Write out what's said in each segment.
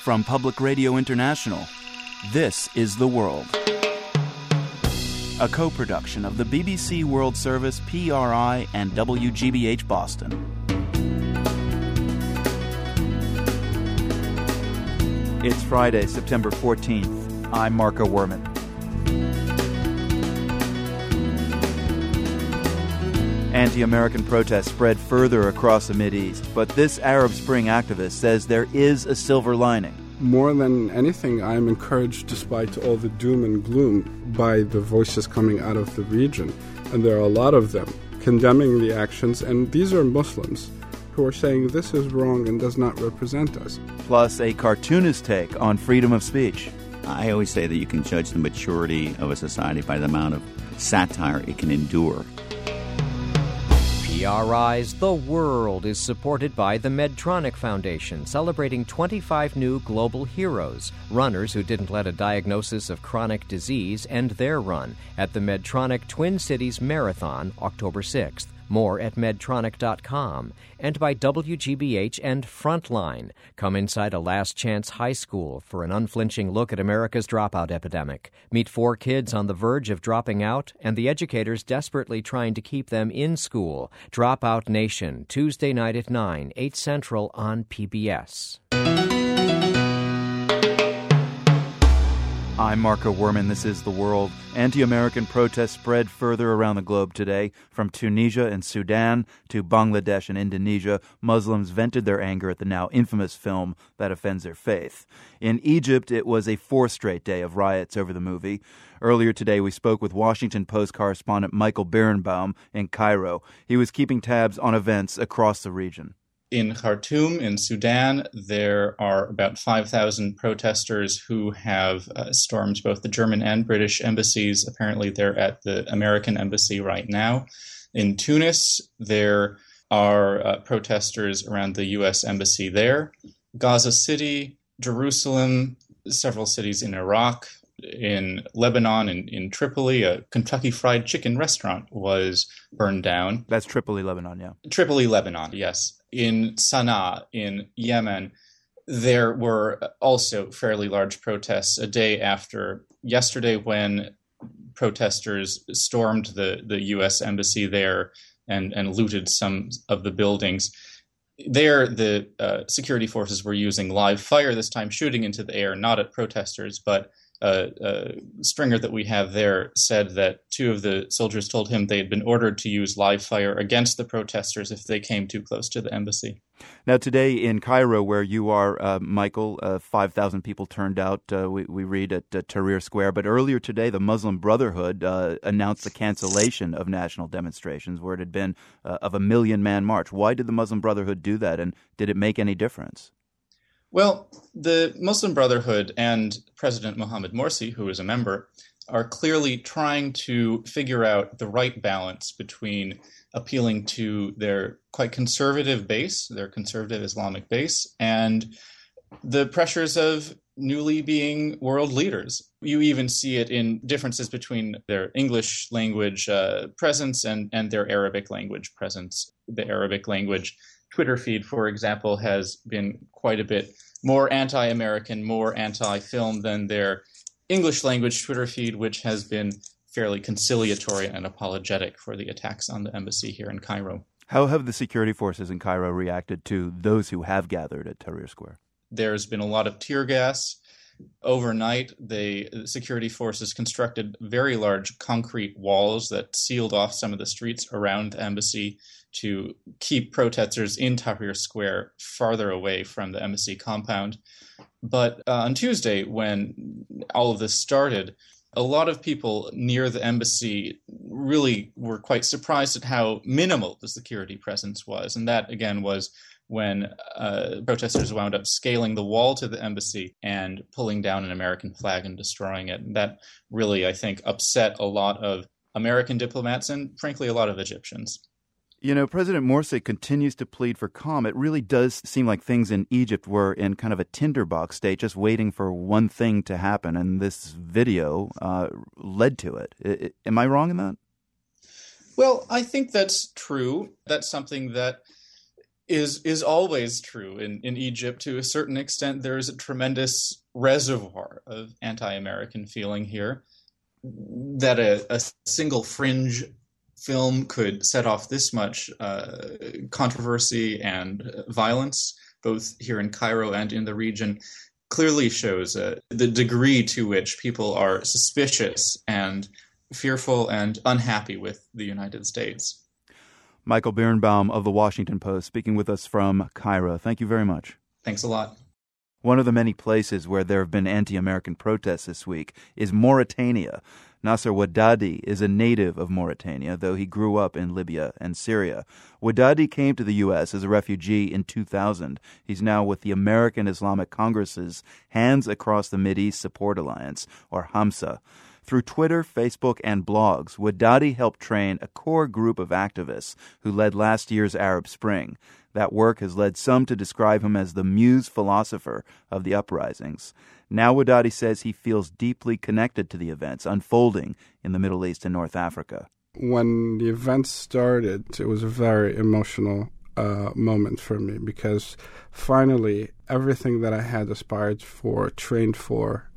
From Public Radio International, this is The World. A co production of the BBC World Service, PRI, and WGBH Boston. It's Friday, September 14th. I'm Marco Werman. Anti American protests spread further across the East, but this Arab Spring activist says there is a silver lining. More than anything, I'm encouraged, despite all the doom and gloom, by the voices coming out of the region. And there are a lot of them condemning the actions, and these are Muslims who are saying this is wrong and does not represent us. Plus, a cartoonist take on freedom of speech. I always say that you can judge the maturity of a society by the amount of satire it can endure. PRI's The World is supported by the Medtronic Foundation, celebrating 25 new global heroes, runners who didn't let a diagnosis of chronic disease end their run at the Medtronic Twin Cities Marathon, October 6th. More at Medtronic.com and by WGBH and Frontline. Come inside a last chance high school for an unflinching look at America's dropout epidemic. Meet four kids on the verge of dropping out and the educators desperately trying to keep them in school. Dropout Nation, Tuesday night at 9, 8 Central on PBS. I'm Marco Werman. This is The World. Anti American protests spread further around the globe today. From Tunisia and Sudan to Bangladesh and Indonesia, Muslims vented their anger at the now infamous film that offends their faith. In Egypt, it was a fourth straight day of riots over the movie. Earlier today, we spoke with Washington Post correspondent Michael Birnbaum in Cairo. He was keeping tabs on events across the region. In Khartoum, in Sudan, there are about 5,000 protesters who have uh, stormed both the German and British embassies. Apparently, they're at the American embassy right now. In Tunis, there are uh, protesters around the U.S. embassy there. Gaza City, Jerusalem, several cities in Iraq, in Lebanon, in, in Tripoli, a Kentucky Fried Chicken restaurant was burned down. That's Tripoli, Lebanon, yeah. Tripoli, Lebanon, yes in Sana'a in Yemen, there were also fairly large protests a day after yesterday when protesters stormed the, the U.S. embassy there and, and looted some of the buildings. There, the uh, security forces were using live fire this time, shooting into the air, not at protesters, but uh, uh, stringer that we have there said that two of the soldiers told him they had been ordered to use live fire against the protesters if they came too close to the embassy. Now, today in Cairo, where you are, uh, Michael, uh, 5,000 people turned out, uh, we, we, read at Tahrir Square. But earlier today, the Muslim Brotherhood uh, announced the cancellation of national demonstrations where it had been of a million man march. Why did the Muslim Brotherhood do that, and did it make any difference? Well, the Muslim Brotherhood and President Mohamed Morsi, who is a member, are clearly trying to figure out the right balance between appealing to their quite conservative base, their conservative Islamic base, and the pressures of newly being world leaders. You even see it in differences between their English language uh, presence and, and their Arabic language presence. The Arabic language Twitter feed, for example, has been quite a bit more anti American, more anti film than their English language Twitter feed, which has been fairly conciliatory and apologetic for the attacks on the embassy here in Cairo. How have the security forces in Cairo reacted to those who have gathered at Tahrir Square? There's been a lot of tear gas overnight, the security forces constructed very large concrete walls that sealed off some of the streets around the embassy to keep protesters in Tahrir Square farther away from the embassy compound. But uh, on Tuesday, when all of this started, a lot of people near the embassy really were quite surprised at how minimal the security presence was. And that, again, was when uh, protesters wound up scaling the wall to the embassy and pulling down an American flag and destroying it. And that really, I think, upset a lot of American diplomats and, frankly, a lot of Egyptians. You know, President Morsi continues to plead for calm. It really does seem like things in Egypt were in kind of a tinderbox state, just waiting for one thing to happen, and this video uh, led to it. I, am I wrong in that? Well, I think that's true. That's something that is is always true in, in Egypt to a certain extent. There is a tremendous reservoir of anti-American feeling here that a, a single fringe film could set off this much uh, controversy and violence, both here in Cairo and in the region, clearly shows uh, the degree to which people are suspicious and fearful and unhappy with the United States. Michael Birnbaum of the Washington Post speaking with us from Cairo. Thank you very much. Thanks a lot. One of the many places where there have been anti American protests this week is Mauritania. Nasser Weddady is a native of Mauritania, though he grew up in Libya and Syria. Weddady came to the U.S. as a refugee in 2000. He's now with the American Islamic Congress's Hands Across the Mideast Support Alliance, or HAMSA. Through Twitter, Facebook, and blogs, Weddady helped train a core group of activists who led last year's Arab Spring. That work has led some to describe him as the muse philosopher of the uprisings. Now Weddady says he feels deeply connected to the events unfolding in the Middle East and North Africa. When the events started, it was a very emotional uh, moment for me because finally everything that I had aspired for, trained for,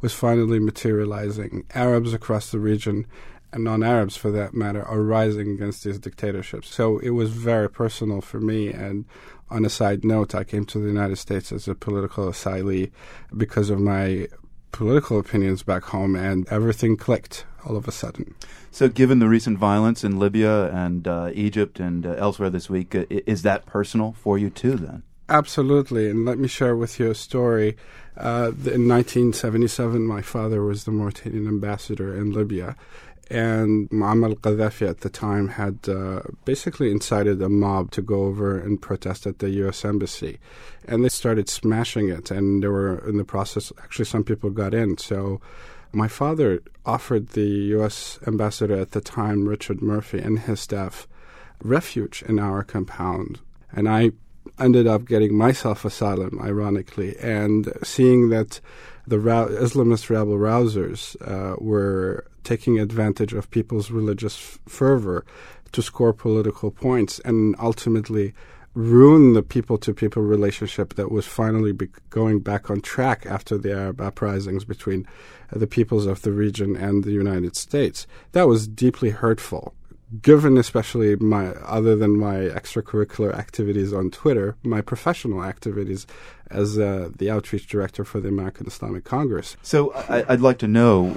was finally materializing. Arabs across the region and non Arabs for that matter are rising against these dictatorships. So it was very personal for me. And on a side note, I came to the United States as a political asylee because of my political opinions back home, and everything clicked all of a sudden. So, given the recent violence in Libya and uh, Egypt and uh, elsewhere this week, uh, is that personal for you too then? Absolutely. And let me share with you a story. Uh, in 1977, my father was the Mauritanian ambassador in Libya and Muammar al-Gaddafi at the time had uh, basically incited a mob to go over and protest at the U.S. embassy, and they started smashing it. And there were in the process, actually, some people got in. So my father offered the U.S. ambassador at the time, Richard Murphy, and his staff refuge in our compound, and I ended up getting myself asylum, ironically, and seeing that the Ra- Islamist rabble rousers uh, were taking advantage of people's religious f- fervor to score political points and ultimately ruin the people to people relationship that was finally be- going back on track after the Arab uprisings between uh, the peoples of the region and the United States. That was deeply hurtful given especially my other than my extracurricular activities on Twitter, my professional activities as uh, the outreach director for the American Islamic Congress. So I, would like to know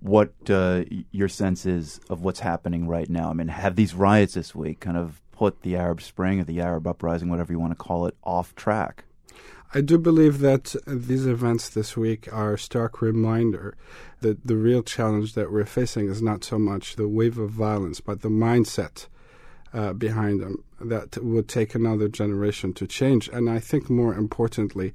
what uh, your sense is of what's happening right now. I mean, have these riots this week kind of put the Arab Spring or the Arab uprising, whatever you want to call it, off track? I do believe that these events this week are a stark reminder that the real challenge that we're facing is not so much the wave of violence, but the mindset uh, behind them that would take another generation to change. And I think more importantly,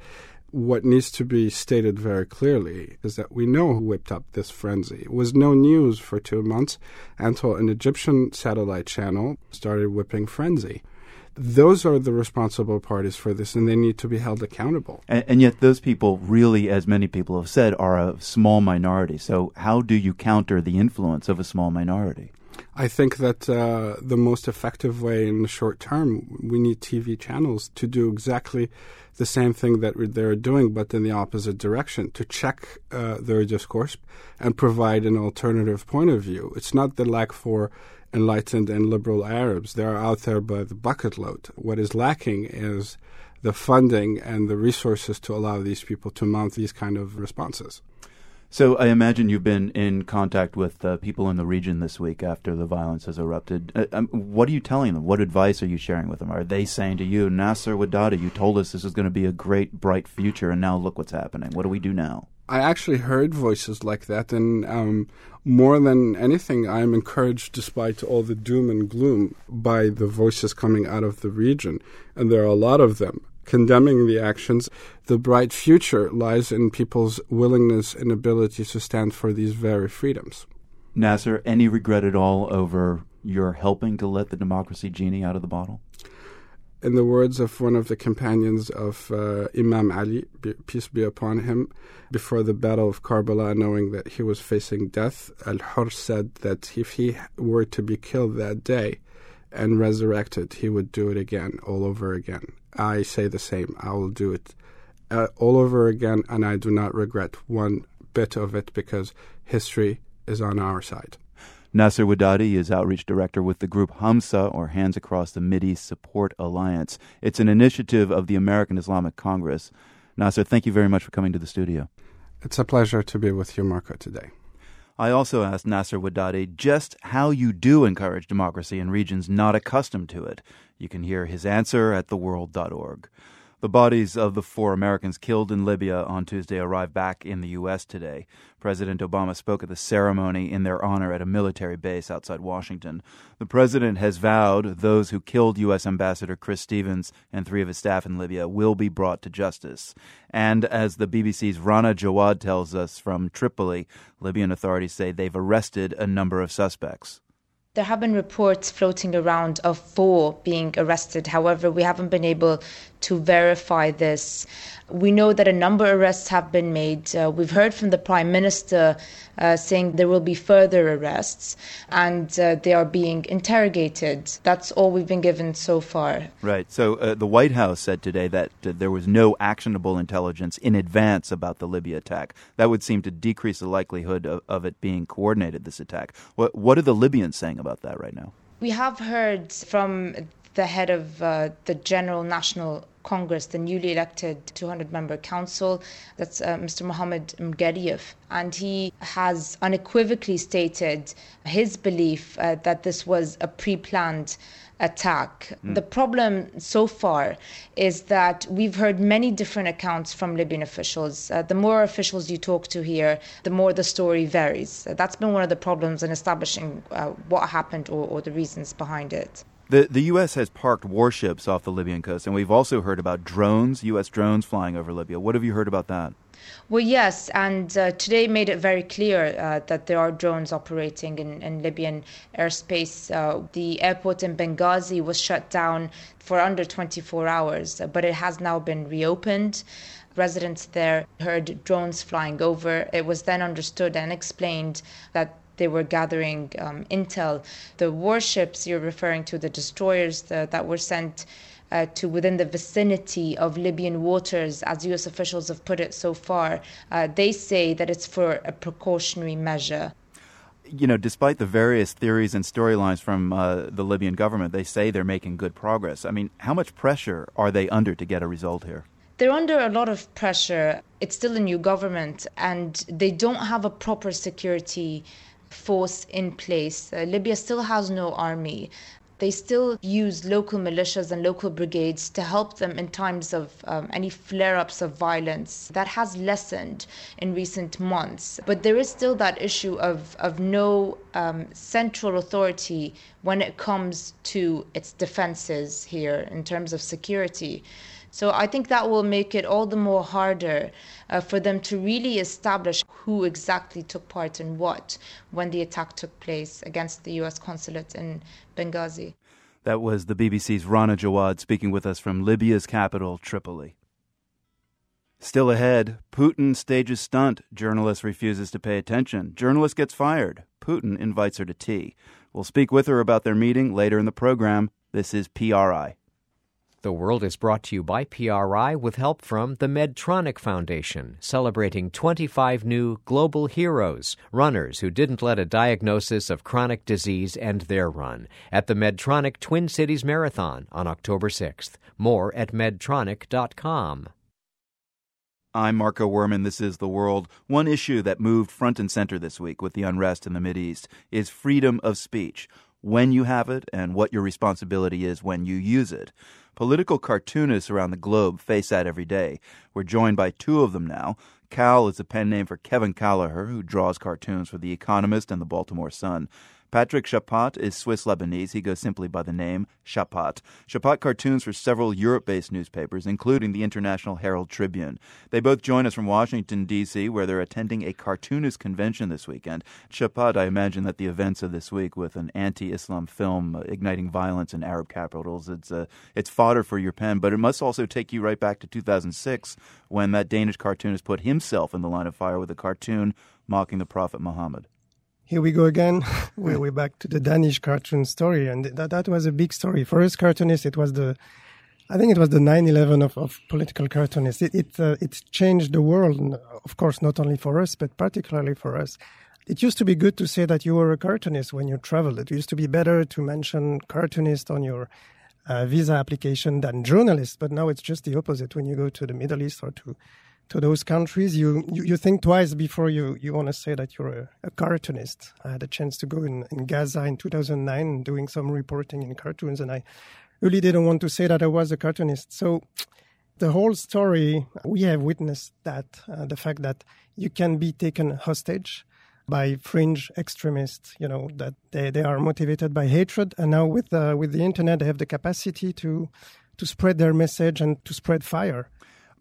what needs to be stated very clearly is that we know who whipped up this frenzy. It was no news for two months until an Egyptian satellite channel started whipping frenzy those are the responsible parties for this, and they need to be held accountable. And, and, yet, those people really, as many people have said, are a small minority. So, how do you counter the influence of a small minority? I think that uh, the most effective way in the short term, we need TV channels to do exactly the same thing that they're doing, but in the opposite direction, to check uh, their discourse and provide an alternative point of view. It's not the lack for enlightened and liberal Arabs. They are out there by the bucket load. What is lacking is the funding and the resources to allow these people to mount these kind of responses. So I imagine you've been in contact with uh, people in the region this week after the violence has erupted. Uh, um, what are you telling them? What advice are you sharing with them? Are they saying to you, Nasser Weddady, you told us this is going to be a great, bright future, and now look what's happening. What do we do now? I actually heard voices like that, and um, more than anything, I'm encouraged, despite all the doom and gloom, by the voices coming out of the region, and there are a lot of them condemning the actions. The bright future lies in people's willingness and ability to stand for these very freedoms. Nasser, any regret at all over your helping to let the democracy genie out of the bottle? in the words of one of the companions of uh, Imam Ali, peace be upon him, before the Battle of Karbala, knowing that he was facing death, Al Hur said that if he were to be killed that day, and resurrected, he would do it again, all over again. I say the same. I will do it uh, all over again, and I do not regret one bit of it because history is on our side. Nasser Weddady is outreach director with the group Hamsa, or Hands Across the Mideast Support Alliance. It's an initiative of the American Islamic Congress. Nasser, thank you very much for coming to the studio. It's a pleasure to be with you, Marco, today. I also asked Nasser Weddady just how you do encourage democracy in regions not accustomed to it. You can hear his answer at theworld.org. The bodies of the four Americans killed in Libya on Tuesday arrived back in the U.S. today. President Obama spoke at the ceremony in their honor at a military base outside Washington. The president has vowed those who killed U.S. Ambassador Chris Stevens and three of his staff in Libya will be brought to justice. And as the BBC's Rana Jawad tells us from Tripoli, Libyan authorities say they've arrested a number of suspects. There have been reports floating around of four being arrested. However, we haven't been able to verify this. We know that a number of arrests have been made. Uh, we've heard from the Prime Minister uh, saying there will be further arrests and uh, they are being interrogated. That's all we've been given so far. Right. So uh, the White House said today that uh, there was no actionable intelligence in advance about the Libya attack. That would seem to decrease the likelihood of, of it being coordinated, this attack. What, what are the Libyans saying about that right now? We have heard from the head of uh, the General National Congress, the newly elected 200 member council. That's uh, Mr. Mohammed Magariaf. And he has unequivocally stated his belief uh, that this was a pre planned attack. Mm. The problem so far is that we've heard many different accounts from Libyan officials. Uh, the more officials you talk to here, the more the story varies. That's been one of the problems in establishing uh, what happened or, or the reasons behind it. The, the U.S. has parked warships off the Libyan coast, and we've also heard about drones, U.S. drones flying over Libya. What have you heard about that? Well, yes, and uh, today made it very clear uh, that there are drones operating in, in Libyan airspace. Uh, the airport in Benghazi was shut down for under 24 hours, but it has now been reopened. Residents there heard drones flying over. It was then understood and explained that they were gathering um, intel. The warships you're referring to, the destroyers the, that were sent uh, to within the vicinity of Libyan waters, as U.S. officials have put it so far, uh, they say that it's for a precautionary measure. You know, despite the various theories and storylines from uh, the Libyan government, they say they're making good progress. I mean, how much pressure are they under to get a result here? They're under a lot of pressure. It's still a new government, and they don't have a proper security force in place. Uh, Libya still has no army. They still use local militias and local brigades to help them in times of um, any flare ups of violence. That has lessened in recent months. But there is still that issue of, of no um, central authority when it comes to its defenses here in terms of security. So I think that will make it all the more harder uh, for them to really establish who exactly took part in what when the attack took place against the U.S. consulate in Benghazi. That was the BBC's Rana Jawad speaking with us from Libya's capital, Tripoli. Still ahead, Putin stages stunt. Journalist refuses to pay attention. Journalist gets fired. Putin invites her to tea. We'll speak with her about their meeting later in the program. This is PRI. The World is brought to you by PRI with help from the Medtronic Foundation, celebrating 25 new global heroes, runners who didn't let a diagnosis of chronic disease end their run, at the Medtronic Twin Cities Marathon on October 6th. More at medtronic.com. I'm Marco Werman. This is The World. One issue that moved front and center this week with the unrest in the Mideast is freedom of speech when you have it and what your responsibility is when you use it. Political cartoonists around the globe face that every day. We're joined by two of them now. Cal is a pen name for Kevin Kallaugher, who draws cartoons for The Economist and The Baltimore Sun. Patrick Chappatte is Swiss Lebanese. He goes simply by the name Chappatte. Chappatte cartoons for several Europe based newspapers, including the International Herald Tribune. They both join us from Washington, D.C., where they're attending a cartoonist convention this weekend. Chappatte, I imagine that the events of this week with an anti Islam film igniting violence in Arab capitals, it's, uh, it's fodder for your pen, but it must also take you right back to 2006 when that Danish cartoonist put himself in the line of fire with a cartoon mocking the Prophet Muhammad. Here we go again. we're, we're back to the Danish cartoon story. And that, that was a big story. For us cartoonists, it was the, I think it was the 9-11 of, of political cartoonists. It, it, uh, it changed the world, of course, not only for us, but particularly for us. It used to be good to say that you were a cartoonist when you traveled. It used to be better to mention cartoonist on your uh, visa application than journalist, but now it's just the opposite. When you go to the Middle East or to to those countries, you, you, you think twice before you, you want to say that you're a, a, cartoonist. I had a chance to go in, in Gaza in 2009 doing some reporting in cartoons, and I really didn't want to say that I was a cartoonist. So the whole story, we have witnessed that uh, the fact that you can be taken hostage by fringe extremists, you know, that they, they are motivated by hatred. And now with, uh, with the internet, they have the capacity to, to spread their message and to spread fire.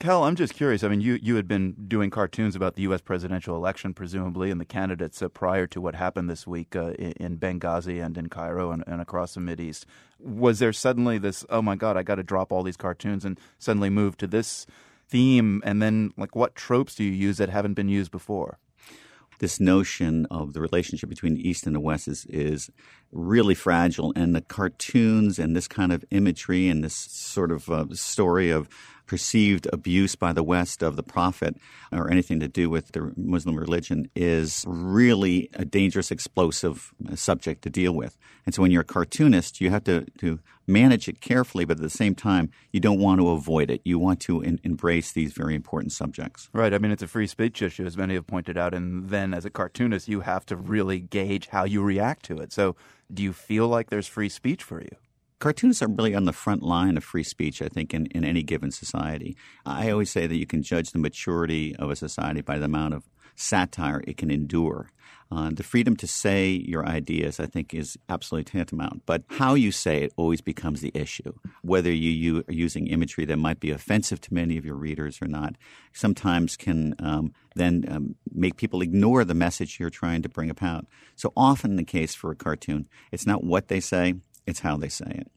Cal, I'm just curious. I mean, you, you had been doing cartoons about the U.S. presidential election, presumably, and the candidates uh, prior to what happened this week uh, in, Benghazi and in Cairo and, and across the East. Was there suddenly this, oh my God, I got to drop all these cartoons and suddenly move to this theme? And then, like, what tropes do you use that haven't been used before? This notion of the relationship between the East and the West is, is really fragile. And the cartoons and this kind of imagery and this sort of uh, story of perceived abuse by the West of the Prophet or anything to do with the Muslim religion is really a dangerous, explosive subject to deal with. And so when you're a cartoonist, you have to, to manage it carefully, but at the same time, you don't want to avoid it. You want to in, embrace these very important subjects. Right. I mean, it's a free speech issue, as many have pointed out. And then as a cartoonist, you have to really gauge how you react to it. So do you feel like there's free speech for you? cartoonists are really on the front line of free speech, I think, in, in any given society. I always say that you can judge the maturity of a society by the amount of satire it can endure. Uh, the freedom to say your ideas, I think, is absolutely tantamount. But how you say it always becomes the issue. Whether you, you are using imagery that might be offensive to many of your readers or not, sometimes can um, then um, make people ignore the message you're trying to bring about. So often, the case for a cartoon, it's not what they say, it's how they say it.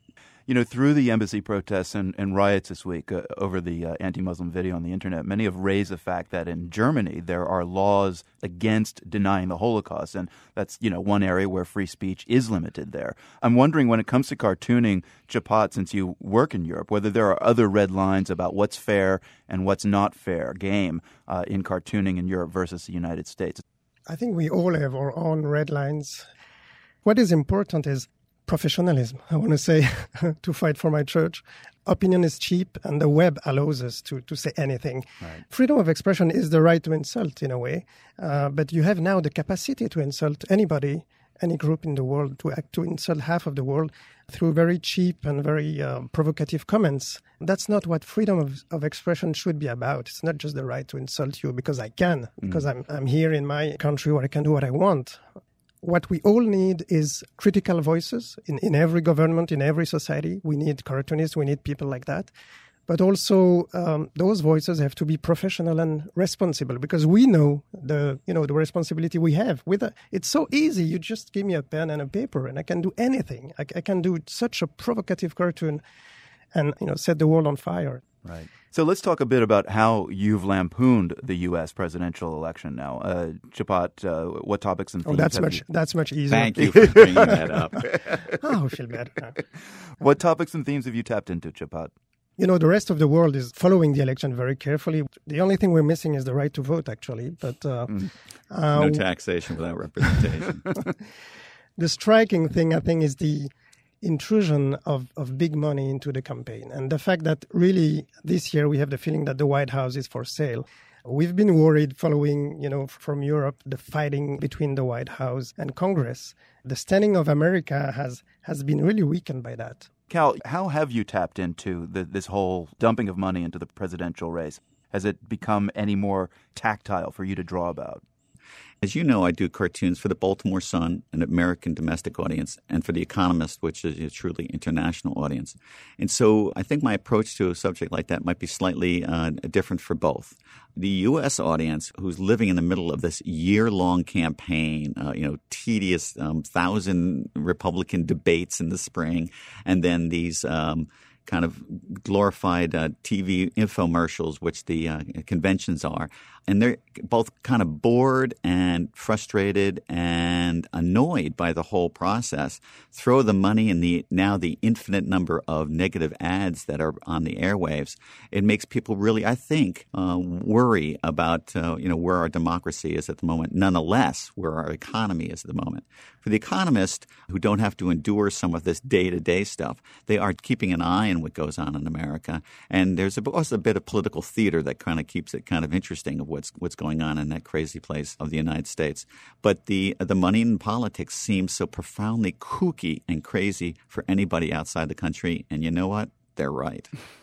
You know, through the embassy protests and, and riots this week uh, over the uh, anti Muslim video on the internet, many have raised the fact that in Germany there are laws against denying the Holocaust. And that's, you know, one area where free speech is limited there. I'm wondering when it comes to cartooning, Chappatte, since you work in Europe, whether there are other red lines about what's fair and what's not fair game uh, in cartooning in Europe versus the United States. I think we all have our own red lines. What is important is professionalism, I want to say, to fight for my church. Opinion is cheap, and the web allows us to, to say anything. Right. Freedom of expression is the right to insult, in a way, uh, but you have now the capacity to insult anybody, any group in the world, to act, to insult half of the world through very cheap and very uh, provocative comments. That's not what freedom of, of expression should be about. It's not just the right to insult you because I can, because mm. I'm, I'm here in my country where I can do what I want what we all need is critical voices in, in every government, in every society. We need cartoonists, we need people like that. But also, um, those voices have to be professional and responsible because we know the you know the responsibility we have. With a, it's so easy. You just give me a pen and a paper, and I can do anything. I, I can do such a provocative cartoon, and you know set the world on fire. Right. So let's talk a bit about how you've lampooned the U.S. presidential election now. Uh, Chappatte, uh, what topics and oh, themes? Oh, that's much. You... That's much easier. Thank you for bringing that up. oh, I feel better. what topics and themes have you tapped into, Chappatte? You know, the rest of the world is following the election very carefully. The only thing we're missing is the right to vote, actually. But uh, mm. no taxation without representation. the striking thing, I think, is the intrusion of, of big money into the campaign. And the fact that really this year we have the feeling that the White House is for sale. We've been worried following, you know, from Europe, the fighting between the White House and Congress. The standing of America has, has been really weakened by that. Cal, how have you tapped into the, this whole dumping of money into the presidential race? Has it become any more tactile for you to draw about? As you know, I do cartoons for the Baltimore Sun, an American domestic audience, and for The Economist, which is a truly international audience. And so I think my approach to a subject like that might be slightly uh, different for both. The U.S. audience, who's living in the middle of this year-long campaign, uh, you know, tedious um, thousand Republican debates in the spring, and then these um, kind of glorified uh, TV infomercials, which the uh, conventions are. And they're both kind of bored and frustrated and annoyed by the whole process. Throw the money and the now the infinite number of negative ads that are on the airwaves. It makes people really, I think, uh, worry about uh, you know where our democracy is at the moment. Nonetheless, where our economy is at the moment. For the economists who don't have to endure some of this day to day stuff, they are keeping an eye what goes on in America. And there's also a bit of political theater that kind of keeps it kind of interesting of what's what's going on in that crazy place of the United States. But the the money in politics seems so profoundly kooky and crazy for anybody outside the country. And you know what? They're right.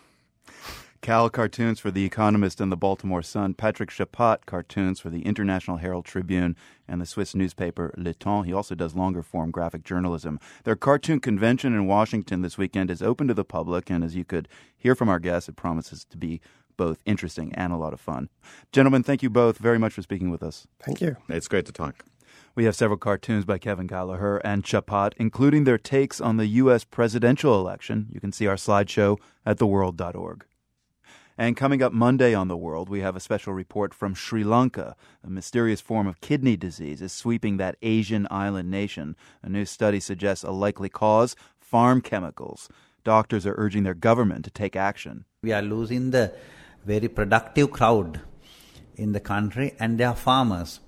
Cal cartoons for The Economist and the Baltimore Sun. Patrick Chappatte cartoons for the International Herald Tribune and the Swiss newspaper Le Temps. He also does longer form graphic journalism. Their cartoon convention in Washington this weekend is open to the public, and as you could hear from our guests, it promises to be both interesting and a lot of fun. Gentlemen, thank you both very much for speaking with us. Thank you. It's great to talk. We have several cartoons by Kevin Kallaugher and Chappatte, including their takes on the U.S. presidential election. You can see our slideshow at theworld.org. And coming up Monday on The World, we have a special report from Sri Lanka. A mysterious form of kidney disease is sweeping that Asian island nation. A new study suggests a likely cause farm chemicals. Doctors are urging their government to take action. We are losing the very productive crowd in the country, and they are farmers.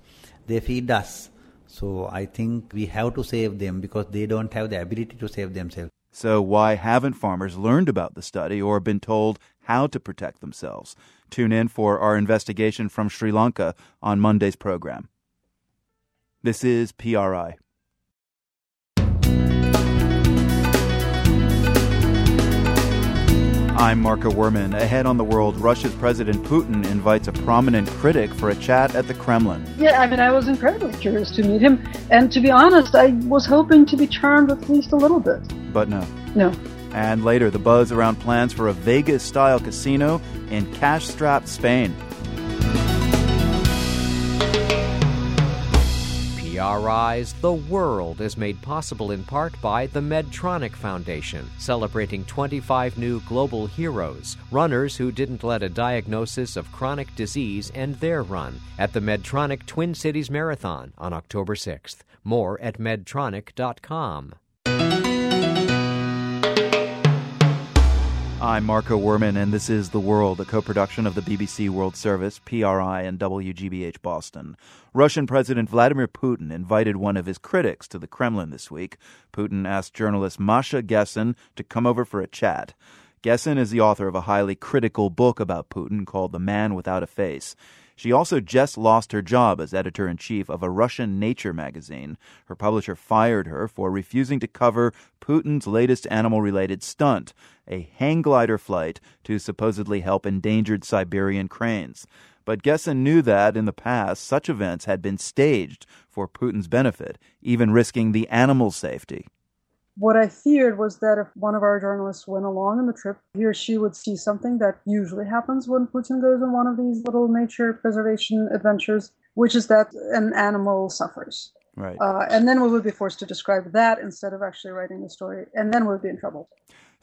They feed us. So I think we have to save them because they don't have the ability to save themselves. So, why haven't farmers learned about the study or been told how to protect themselves? Tune in for our investigation from Sri Lanka on Monday's program. This is PRI. I'm Marco Werman. Ahead on the world, Russia's President Putin invites a prominent critic for a chat at the Kremlin. Yeah, I mean, I was incredibly curious to meet him. And to be honest, I was hoping to be charmed at least a little bit. But no. No. And later, the buzz around plans for a Vegas style casino in cash strapped Spain. PRI's The World is made possible in part by the Medtronic Foundation, celebrating 25 new global heroes, runners who didn't let a diagnosis of chronic disease end their run at the Medtronic Twin Cities Marathon on October 6th. More at medtronic.com. I'm Marco Werman, and this is The World, a co production of the BBC World Service, PRI, and WGBH Boston. Russian President Vladimir Putin invited one of his critics to the Kremlin this week. Putin asked journalist Masha Gessen to come over for a chat. Gessen is the author of a highly critical book about Putin called The Man Without a Face. She also just lost her job as editor in chief of a Russian nature magazine. Her publisher fired her for refusing to cover Putin's latest animal related stunt, a hang glider flight to supposedly help endangered Siberian cranes. But Gessen knew that in the past such events had been staged for Putin's benefit, even risking the animal's safety. What I feared was that if one of our journalists went along on the trip, he or she would see something that usually happens when Putin goes on one of these little nature preservation adventures, which is that an animal suffers. Right. Uh, and then we would be forced to describe that instead of actually writing the story, and then we'd be in trouble.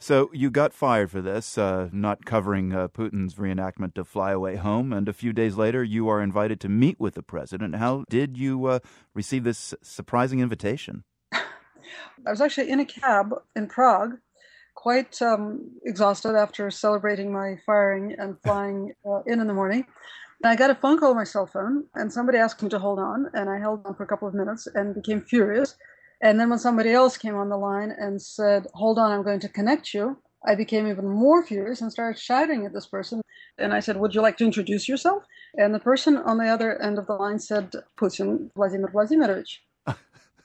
So you got fired for this, uh, not covering uh, Putin's reenactment of Fly Away Home, and a few days later you are invited to meet with the president. How did you uh, receive this surprising invitation? I was actually in a cab in Prague, quite um, exhausted after celebrating my firing and flying uh, in in the morning. And I got a phone call on my cell phone, and somebody asked me to hold on, and I held on for a couple of minutes and became furious. And then when somebody else came on the line and said, Hold on, I'm going to connect you, I became even more furious and started shouting at this person. And I said, Would you like to introduce yourself? And the person on the other end of the line said, Putin Vladimir Vladimirovich.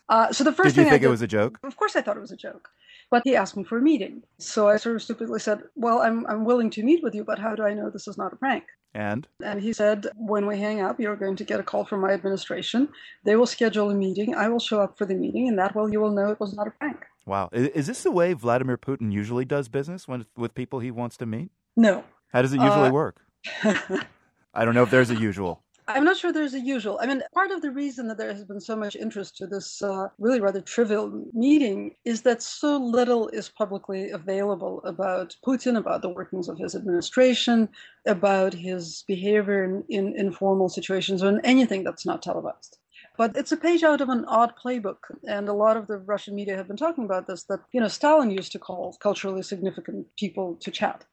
Uh, so the first did you thing think I did, it was a joke? Of course, I thought it was a joke. But he asked me for a meeting. So I sort of stupidly said, Well, I'm, I'm willing to meet with you, but how do I know this is not a prank? And And he said, When we hang up, you're going to get a call from my administration. They will schedule a meeting. I will show up for the meeting, and that way you will know it was not a prank. wow, is, is this the way Vladimir Putin usually does business when, with people he wants to meet? No. How does it usually Uh, work? I don't know if there's a usual. I'm not sure there's a usual. I mean, part of the reason that there has been so much interest to this uh, really rather trivial meeting is that so little is publicly available about Putin, about the workings of his administration, about his behavior in, in informal situations, or in anything that's not televised. But it's a page out of an odd playbook. And a lot of the Russian media have been talking about this that, you know, Stalin used to call culturally significant people to chat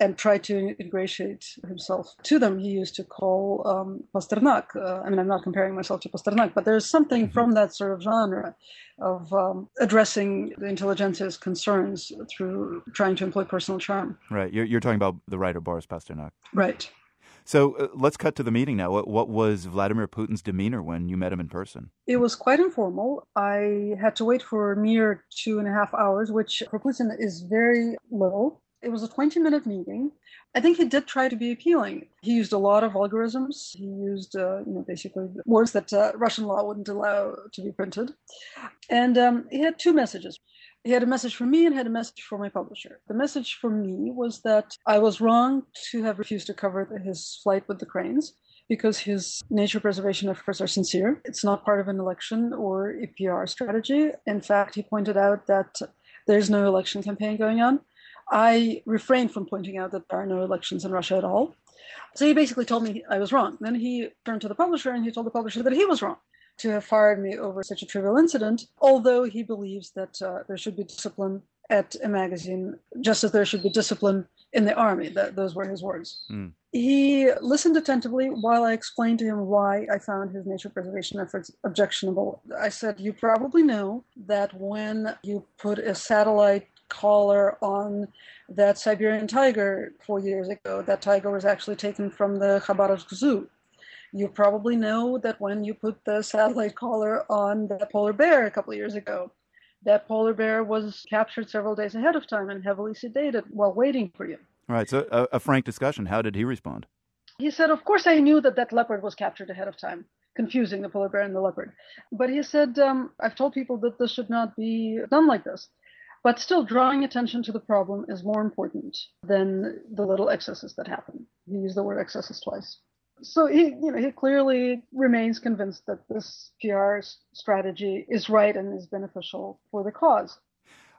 and try to ingratiate himself to them. He used to call um, Pasternak. Uh, I mean, I'm not comparing myself to Pasternak, but there's something mm-hmm. from that sort of genre of um, addressing the intelligentsia's concerns through trying to employ personal charm. Right. You're, you're talking about the writer Boris Pasternak. Right. So uh, let's cut to the meeting now. What, what, was Vladimir Putin's demeanor when you met him in person? It was quite informal. I had to wait for a mere two and a half hours, which for Putin is very little. It was a 20 minute meeting. I think he did try to be appealing. He used a lot of vulgarisms. He used, uh, you know, basically words that uh, Russian law wouldn't allow to be printed. And um, he had two messages. He had a message for me and had a message for my publisher. The message for me was that I was wrong to have refused to cover his flight with the cranes because his nature preservation efforts are sincere. It's not part of an election or a PR strategy. In fact, he pointed out that there's no election campaign going on. I refrained from pointing out that there are no elections in Russia at all. So he basically told me I was wrong. Then he turned to the publisher and he told the publisher that he was wrong to have fired me over such a trivial incident, although he believes that uh, there should be discipline at a magazine, just as there should be discipline in the army. That, those were his words. Mm. He listened attentively while I explained to him why I found his nature preservation efforts objectionable. I said, You probably know that when you put a satellite collar on that Siberian tiger four years ago. That tiger was actually taken from the Khabarovsk Zoo. You probably know that when you put the satellite collar on the polar bear a couple of years ago, that polar bear was captured several days ahead of time and heavily sedated while waiting for you. All right, so a, a frank discussion. How did he respond? He said, Of course, I knew that that leopard was captured ahead of time confusing the polar bear and the leopard. But he said, um, I've told people that this should not be done like this. But still, drawing attention to the problem is more important than the little excesses that happen. He used the word excesses twice. So he, you know, he clearly remains convinced that this PR strategy is right and is beneficial for the cause.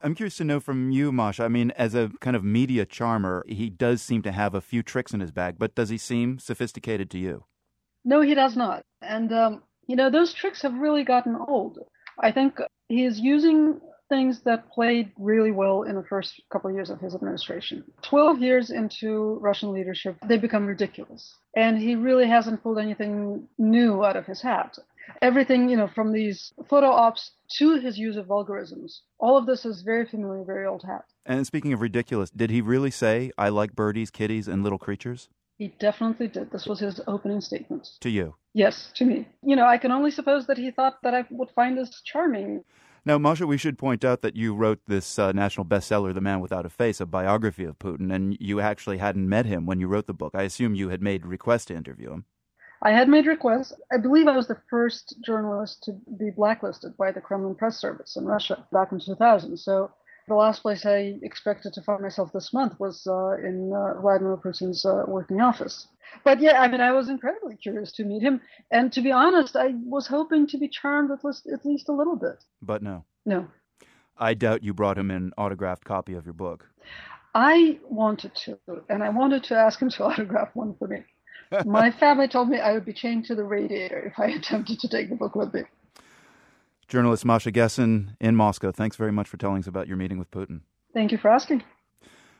I'm curious to know from you, Masha. I mean, as a kind of media charmer, he does seem to have a few tricks in his bag, but does he seem sophisticated to you? No, he does not. And, um, you know, those tricks have really gotten old. I think he is using things that played really well in the first couple of years of his administration. 12 years into Russian leadership, they become ridiculous. And he really hasn't pulled anything new out of his hat. Everything, you know, from these photo ops to his use of vulgarisms, all of this is very familiar, very old hat. And speaking of ridiculous, did he really say, I like birdies, kitties, and little creatures? He definitely did. This was his opening statement. To you? Yes, to me. You know, I can only suppose that he thought that I would find this charming. Now, Masha, we should point out that you wrote this uh, national bestseller, The Man Without a Face, a biography of Putin, and you actually hadn't met him when you wrote the book. I assume you had made requests to interview him. I had made requests. I believe I was the first journalist to be blacklisted by the Kremlin press service in Russia back in 2000. So the last place I expected to find myself this month was uh, in uh, Vladimir Putin's uh, working office. But yeah, I mean, I was incredibly curious to meet him, and to be honest, I was hoping to be charmed at least at least a little bit. But no. No. I doubt you brought him an autographed copy of your book. I wanted to, and I wanted to ask him to autograph one for me. My family told me I would be chained to the radiator if I attempted to take the book with me. Journalist Masha Gessen in Moscow, thanks very much for telling us about your meeting with Putin. Thank you for asking.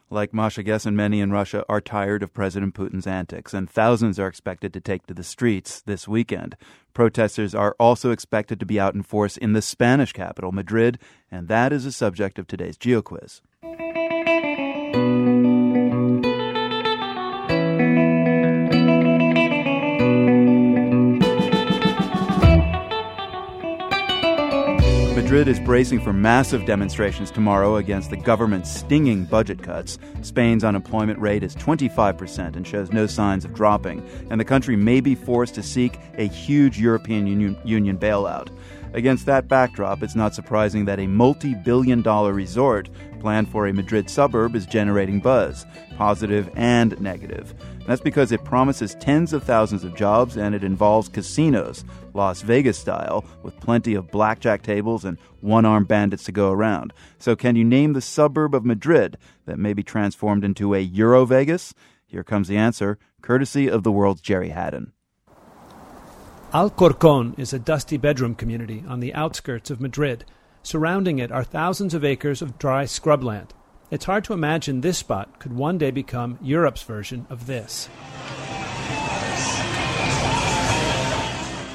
Like Masha Gessen, many in Russia are tired of President Putin's antics, and thousands are expected to take to the streets this weekend. Protesters are also expected to be out in force in the Spanish capital, Madrid, and that is the subject of today's GeoQuiz. Madrid is bracing for massive demonstrations tomorrow against the government's stinging budget cuts. Spain's unemployment rate is 25% and shows no signs of dropping, and the country may be forced to seek a huge European Union, bailout. Against that backdrop, it's not surprising that a multi billion dollar resort planned for a Madrid suburb is generating buzz, positive and negative. That's because it promises tens of thousands of jobs and it involves casinos, Las Vegas style, with plenty of blackjack tables and one armed bandits to go around. So, can you name the suburb of Madrid that may be transformed into a Euro Vegas? Here comes the answer, courtesy of the world's Jerry Hadden. Alcorcon is a dusty bedroom community on the outskirts of Madrid. Surrounding it are thousands of acres of dry scrubland. It's hard to imagine this spot could one day become Europe's version of this.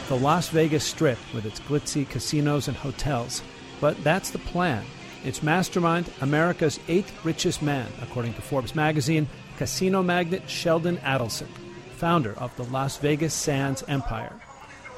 The Las Vegas Strip with its glitzy casinos and hotels. But that's the plan. Its mastermind, America's eighth richest man, according to Forbes magazine, casino magnate Sheldon Adelson, founder of the Las Vegas Sands Empire.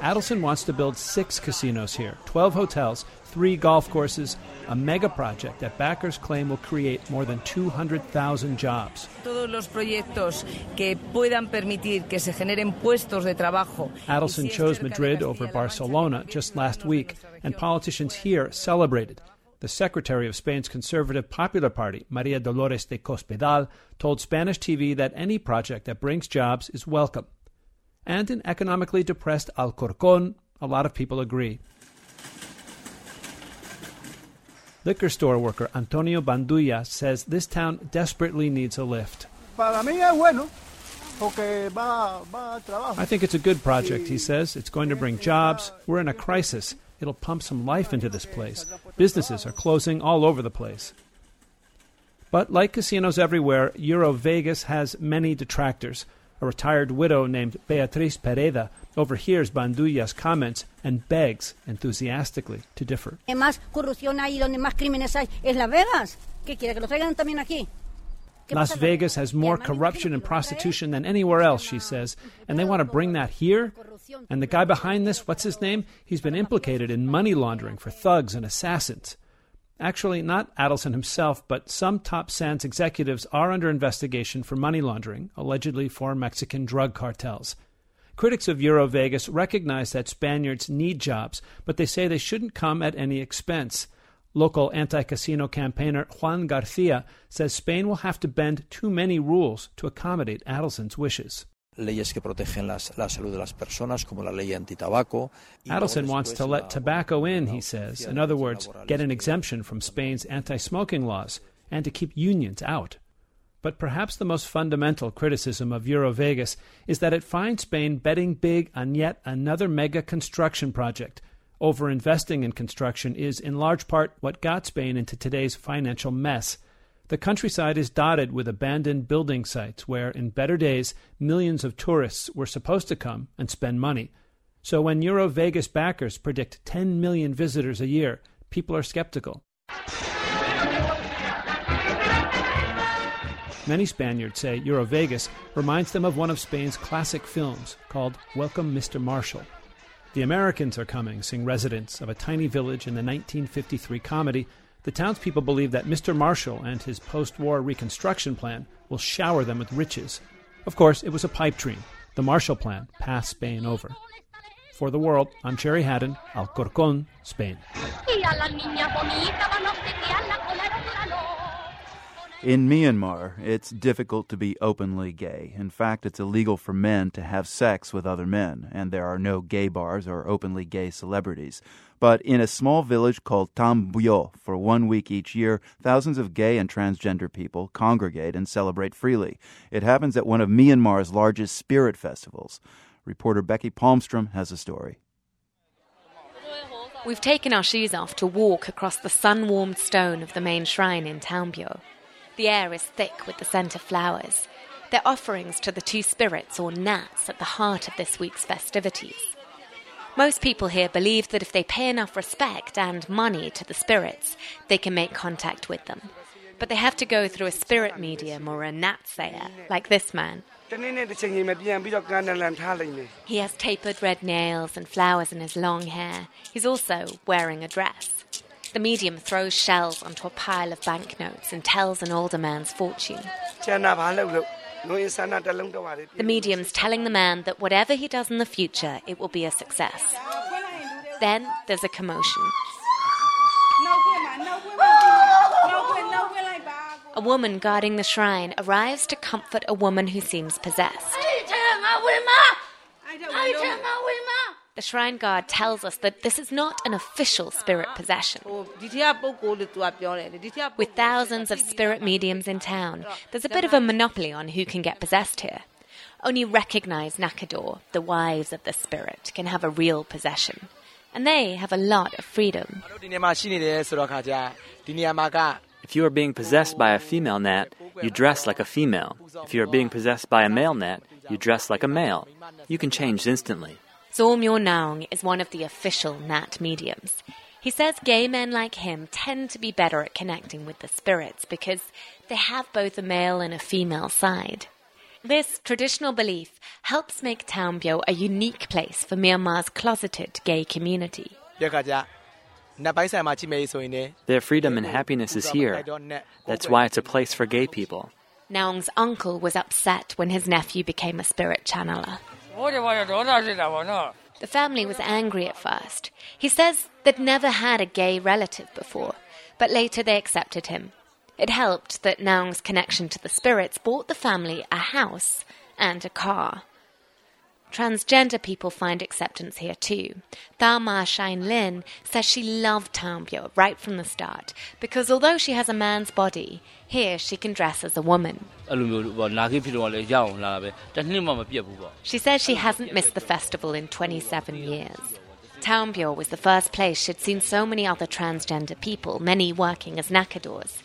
Adelson wants to build six casinos here, 12 hotels, three golf courses, a mega project that backers claim will create more than 200,000 jobs. Todos los proyectos que puedan permitir que se generen puestos de trabajo. Adelson chose Madrid over Barcelona just last week, and politicians here celebrated. The secretary of Spain's conservative Popular Party, Maria Dolores de Cospedal, told Spanish TV that any project that brings jobs is welcome. And in economically depressed Alcorcon, a lot of people agree. Liquor store worker Antonio Bandulla says this town desperately needs a lift. I think it's a good project, he says. It's going to bring jobs. We're in a crisis. It'll pump some life into this place. Businesses are closing all over the place. But like casinos everywhere, Euro Vegas has many detractors. A retired widow named Beatriz Pereda overhears Bandulla's comments and begs enthusiastically to differ. Las Vegas has more corruption and prostitution than anywhere else, she says, and they want to bring that here? And the guy behind this, what's his name? He's been implicated in money laundering for thugs and assassins. Actually, not Adelson himself, but some top Sands executives are under investigation for money laundering, allegedly for Mexican drug cartels. Critics of Euro Vegas recognize that Spaniards need jobs, but they say they shouldn't come at any expense. Local anti casino campaigner Juan Garcia says Spain will have to bend too many rules to accommodate Adelson's wishes. Leyes que protegen las, la salud de las personas, como la ley antitabaco. Adelson wants to let tobacco in, he says. In other words, get an exemption from Spain's anti smoking laws, and to keep unions out. But perhaps the most fundamental criticism of Eurovegas is that it finds Spain betting big on yet another mega construction project. Overinvesting in construction is, in large part, what got Spain into today's financial mess. The countryside is dotted with abandoned building sites where, in better days, millions of tourists were supposed to come and spend money. So when Eurovegas backers predict 10 million visitors a year, people are skeptical. Many Spaniards say Eurovegas reminds them of one of Spain's classic films called Welcome, Mr. Marshall. The Americans are coming, sing residents of a tiny village in the 1953 comedy. The townspeople believe that Mr. Marshall and his post war reconstruction plan will shower them with riches. Of course, it was a pipe dream. The Marshall Plan passed Spain over. For the world, I'm Jerry Hadden, Alcorcon, Spain. In Myanmar, it's difficult to be openly gay. In fact, it's illegal for men to have sex with other men, and there are no gay bars or openly gay celebrities. But in a small village called Taumbyo, for one week each year, thousands of gay and transgender people congregate and celebrate freely. It happens at one of Myanmar's largest spirit festivals. Reporter Becky Palmstrom has a story. We've taken our shoes off to walk across the sun warmed stone of the main shrine in Taumbyo. The air is thick with the scent of flowers. They're offerings to the two spirits or nats at the heart of this week's festivities. Most people here believe that if they pay enough respect and money to the spirits, they can make contact with them. But they have to go through a spirit medium or a natsayer, like this man. He has tapered red nails and flowers in his long hair. He's also wearing a dress. The medium throws shells onto a pile of banknotes and tells an older man's fortune. The medium's telling the man that whatever he does in the future, it will be a success. Then there's a commotion. A woman guarding the shrine arrives to comfort a woman who seems possessed. The shrine guard tells us that this is not an official spirit possession. With thousands of spirit mediums in town, there's a bit of a monopoly on who can get possessed here. Only recognized Nakador, the wives of the spirit, can have a real possession. And they have a lot of freedom. If you are being possessed by a female nat, you dress like a female. If you are being possessed by a male nat, you dress like a male. You can change instantly. Zormyor Naung is one of the official Nat mediums. He says gay men like him tend to be better at connecting with the spirits because they have both a male and a female side. This traditional belief helps make Taumbyo a unique place for Myanmar's closeted gay community. Their freedom and happiness is here. That's why it's a place for gay people. Naung's uncle was upset when his nephew became a spirit channeler. The family was angry at first. He says they'd never had a gay relative before, but later they accepted him. It helped that Naung's connection to the spirits bought the family a house and a car. Transgender people find acceptance here too. Tharma Shine Lin says she loved Taumbyo right from the start because although she has a man's body, here she can dress as a woman. She says she hasn't missed the festival in 27 years. Taumbyo was the first place she'd seen so many other transgender people, many working as nakadors.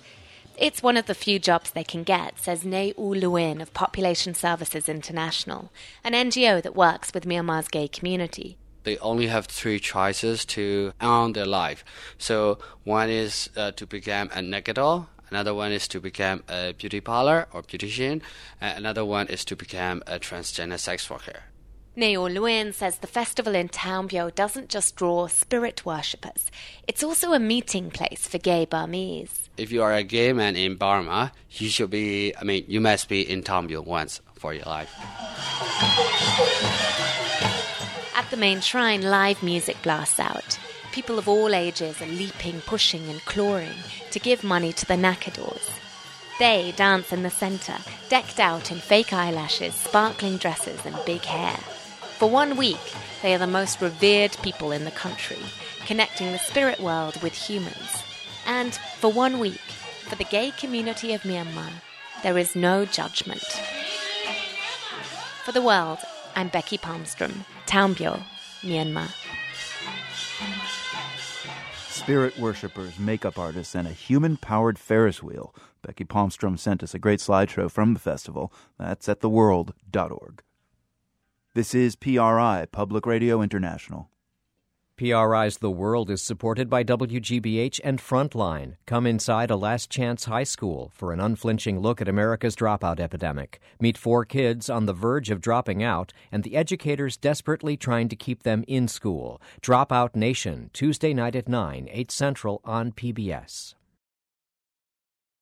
It's one of the few jobs they can get, says Ne U Luin of Population Services International, an NGO that works with Myanmar's gay community. They only have three choices to earn their life. So one is uh, to become a nakador, another one is to become a beauty parlor or beautician, and another one is to become a transgender sex worker. Neo Luin says the festival in Taumbyo doesn't just draw spirit worshippers, it's also a meeting place for gay Burmese. If you are a gay man in Burma, you should be, I mean, you must be in Taumbyo once for your life. At the main shrine, live music blasts out. People of all ages are leaping, pushing, and clawing to give money to the nakadors. They dance in the center, decked out in fake eyelashes, sparkling dresses, and big hair. For one week, they are the most revered people in the country, connecting the spirit world with humans. And for one week, for the gay community of Myanmar, there is no judgment. For the world, I'm Becky Palmstrom, Taumbyo, Myanmar. Spirit worshippers, makeup artists, and a human powered Ferris wheel. Becky Palmstrom sent us a great slideshow from the festival. That's at theworld.org. This is PRI, Public Radio International. PRI's The World is supported by WGBH and Frontline. Come inside a last chance high school for an unflinching look at America's dropout epidemic. Meet four kids on the verge of dropping out and the educators desperately trying to keep them in school. Dropout Nation, Tuesday night at 9, 8 Central on PBS.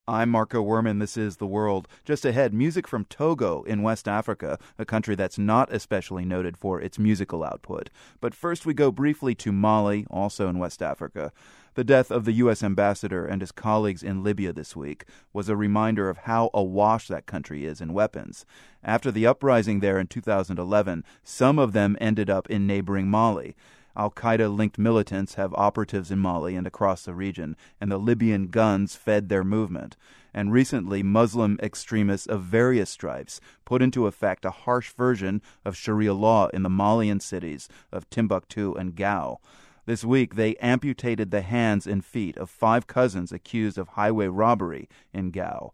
I'm Marco Werman. This is The World. Just ahead, music from Togo in West Africa, a country that's not especially noted for its musical output. But first, we go briefly to Mali, also in West Africa. The death of the U.S. ambassador and his colleagues in Libya this week was a reminder of how awash that country is in weapons. After the uprising there in 2011, some of them ended up in neighboring Mali. Al Qaeda linked militants have operatives in Mali and across the region, and the Libyan guns fed their movement. And recently, Muslim extremists of various stripes put into effect a harsh version of Sharia law in the Malian cities of Timbuktu and Gao. This week, they amputated the hands and feet of five cousins accused of highway robbery in Gao.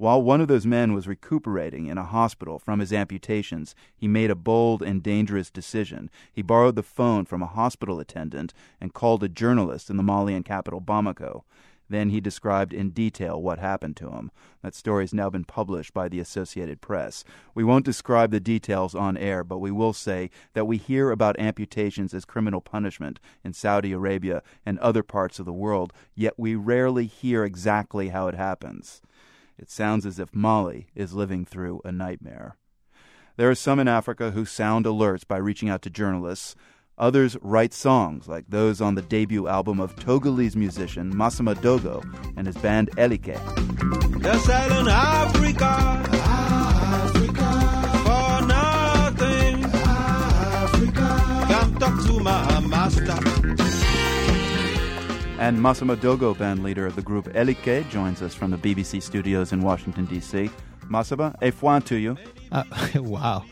While one of those men was recuperating in a hospital from his amputations, he made a bold and dangerous decision. He borrowed the phone from a hospital attendant and called a journalist in the Malian capital, Bamako. Then he described in detail what happened to him. That story has now been published by the Associated Press. We won't describe the details on air, but we will say that we hear about amputations as criminal punishment in Saudi Arabia and other parts of the world, yet we rarely hear exactly how it happens. It sounds as if Mali is living through a nightmare. There are some in Africa who sound alerts by reaching out to journalists. Others write songs, like those on the debut album of Togolese musician Massimo Dogo and his band Elike. For nothing. Africa, talk to my master. And Massimo Dogo, band leader of the group Elike, joins us from the BBC studios in Washington, D.C. Massimo, a foin to you. Uh, wow.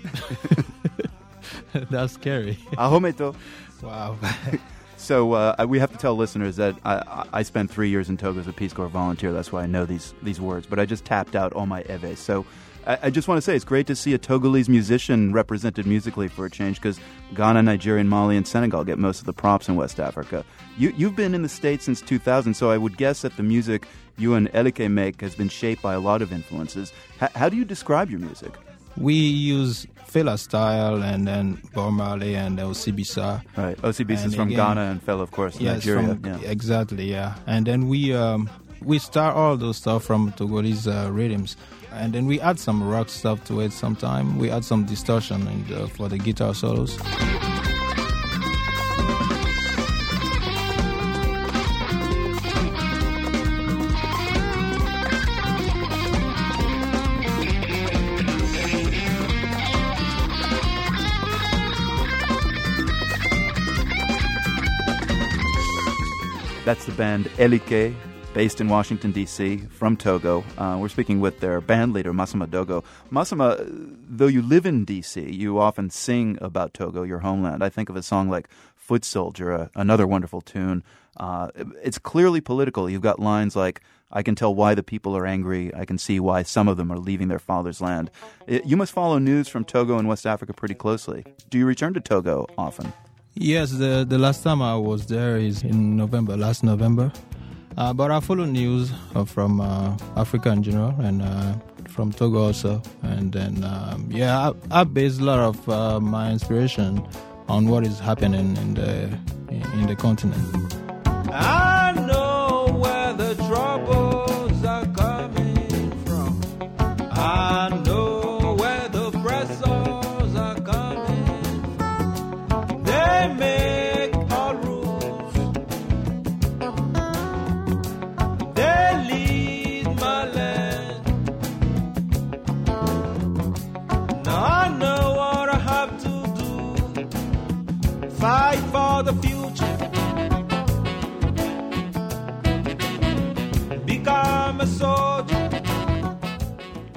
That's scary. Ahometo. Wow. so uh, we have to tell listeners that I, I spent three years in Togo as a Peace Corps volunteer. That's why I know these these words. But I just tapped out all my Ewe. So I, I just want to say it's great to see a Togolese musician represented musically for a change because Ghana, Nigeria, Mali, and Senegal get most of the props in West Africa. You, you've been in the States since 2000, so I would guess that the music you and Elike make has been shaped by a lot of influences. H- how do you describe your music? We use Fela style and then Bob Marley and Osibisa. Right, Osibisa is from again, Ghana and Fela, of course, yes, Nigeria. From, yeah. Exactly, yeah. And then we um, we start all those stuff from Togolese uh, rhythms and then we add some rock stuff to it sometime. We add some distortion the, for the guitar solos. That's the band Elike based in Washington, D.C., from Togo. Uh, we're speaking with their band leader, Massimo Dogo. Massimo, though you live in D.C., you often sing about Togo, your homeland. I think of a song like Foot Soldier, uh, another wonderful tune. Uh, it's clearly political. You've got lines like, I can tell why the people are angry. I can see why some of them are leaving their father's land. It, you must follow news from Togo and West Africa pretty closely. Do you return to Togo often? Yes, the, the last time I was there is in November, last November. Uh, but I follow news uh, from uh, Africa in general and uh, from Togo also. And then, um, yeah, I, I, base a lot of my inspiration on what is happening in the in the continent.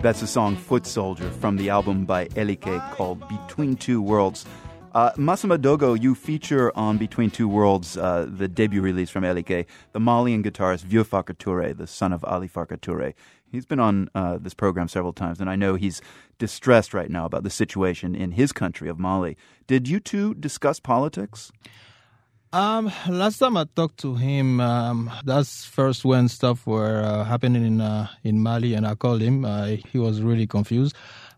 That's the song Foot Soldier from the album by Elike called Between Two Worlds. Uh, Massimo Dogo, you feature on Between Two Worlds, uh, the debut release from Elike, the Malian guitarist Vieux Farka Touré, the son of Ali Farka Touré. He's been on uh, this program several times, and I know he's distressed right now about the situation in his country of Mali. Did you two discuss politics? Um, last time I talked to him, um, that's first when stuff were uh, happening in uh, in Mali, and I called him. Uh, he was really confused,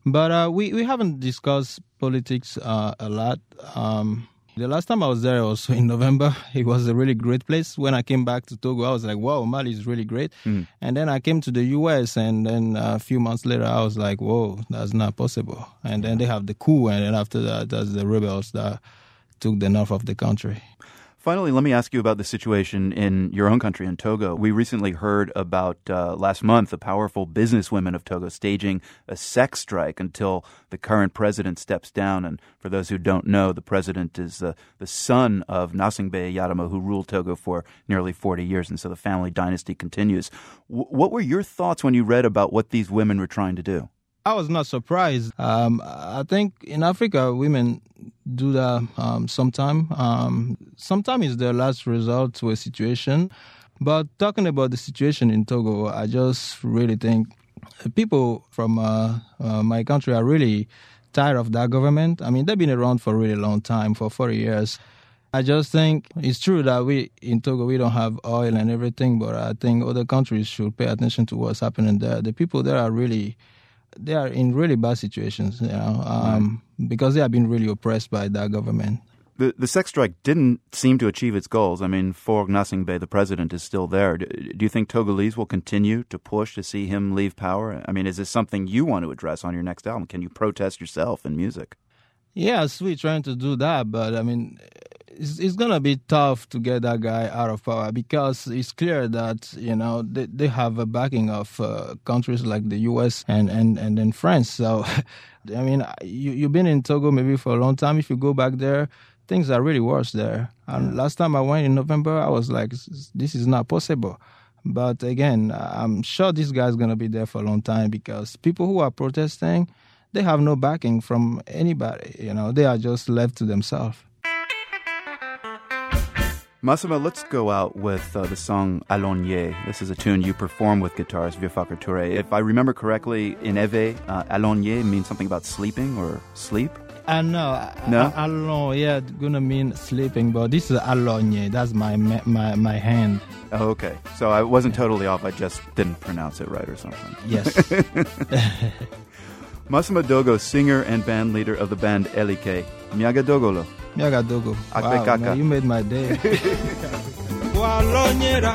but uh, we we haven't discussed politics uh, a lot. Um, the last time I was there was in November. It was a really great place. When I came back to Togo, I was like, wow, Mali is really great. Mm. And then I came to the US, and then a few months later, I was like, whoa, that's not possible. And then they have the coup, and then after that, that's the rebels that took the north of the country. Finally, let me ask you about the situation in your own country, in Togo. We recently heard about uh, last month the powerful businesswomen of Togo staging a sex strike until the current president steps down. And for those who don't know, the president is uh, the son of Gnassingbé Eyadema, who ruled Togo for nearly 40 years. And so the family dynasty continues. W- what were your thoughts when you read about what these women were trying to do? I was not surprised. Um, I think in Africa, women do that um, sometime. Um, sometime is the last resort to a situation. But talking about the situation in Togo, I just really think people from uh, uh, my country are really tired of that government. I mean, they've been around for a really long time, for 40 years. I just think it's true that we in Togo we don't have oil and everything, but I think other countries should pay attention to what's happening there. The people there are really they are in really bad situations, you know, um, right. because they have been really oppressed by that government. The, the sex strike didn't seem to achieve its goals. I mean, Faure Gnassingbé, the president, is still there. Do, do, you think Togolese will continue to push to see him leave power? I mean, is this something you want to address on your next album? Can you protest yourself in music? Yes, we're trying to do that, but I mean, it's, it's going to be tough to get that guy out of power because it's clear that you know they, they have a backing of uh, countries like the U.S. and and and then France. So, I mean, you you've been in Togo maybe for a long time. If you go back there, things are really worse there. And last time I went in November, I was like, this is not possible. But again, I'm sure this guy's going to be there for a long time because people who are protesting, they have no backing from anybody. You know, they are just left to themselves. Massimo, let's go out with uh, the song Alonier. This is a tune you perform with guitarist Vieux Touré. If I remember correctly, in Ewe, uh, Alonier means something about sleeping or sleep. Uh, no, No? Alon, yeah, gonna mean sleeping, but this is Alonye. That's my my my hand. Oh, okay. So I wasn't totally off. I just didn't pronounce it right or something. Yes. Massimo Dogo, singer and band leader of the band Elike. Miaga Dogolo. Miaga Dogo. Akbe Wow, Kaka. man, you made my day. Walonyera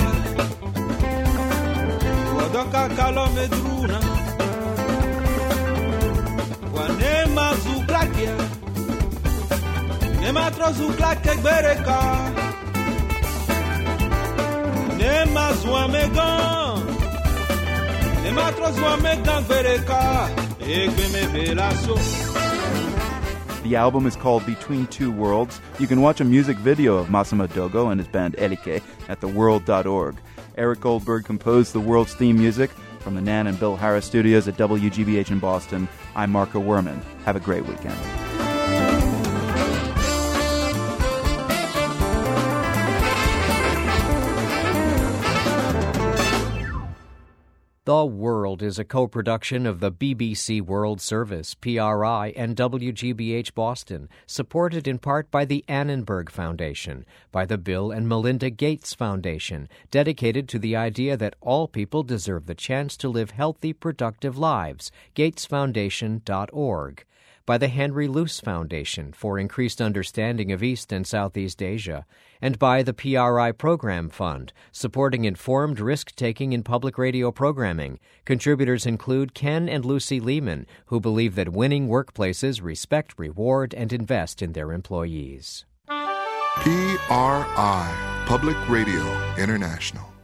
Wadoka kalomedruna Wanema zuklakia Nema tro zuklake gbereka Nema zuamegan Nema tro zuamegan gbereka Egbe me belaso The album is called Between Two Worlds. You can watch a music video of Massimo Dogo and his band Elike at theworld.org. Eric Goldberg composed the world's theme music from the Nan and Bill Harris studios at WGBH in Boston. I'm Marco Werman. Have a great weekend. The World is a co production of the BBC World Service, PRI, and WGBH Boston, supported in part by the Annenberg Foundation, by the Bill and Melinda Gates Foundation, dedicated to the idea that all people deserve the chance to live healthy, productive lives, gatesfoundation.org by the Henry Luce Foundation for increased understanding of East and Southeast Asia, and by the PRI Program Fund, supporting informed risk taking in public radio programming. Contributors include Ken and Lucy Lehman, who believe that winning workplaces respect, reward, and invest in their employees. PRI, Public Radio International.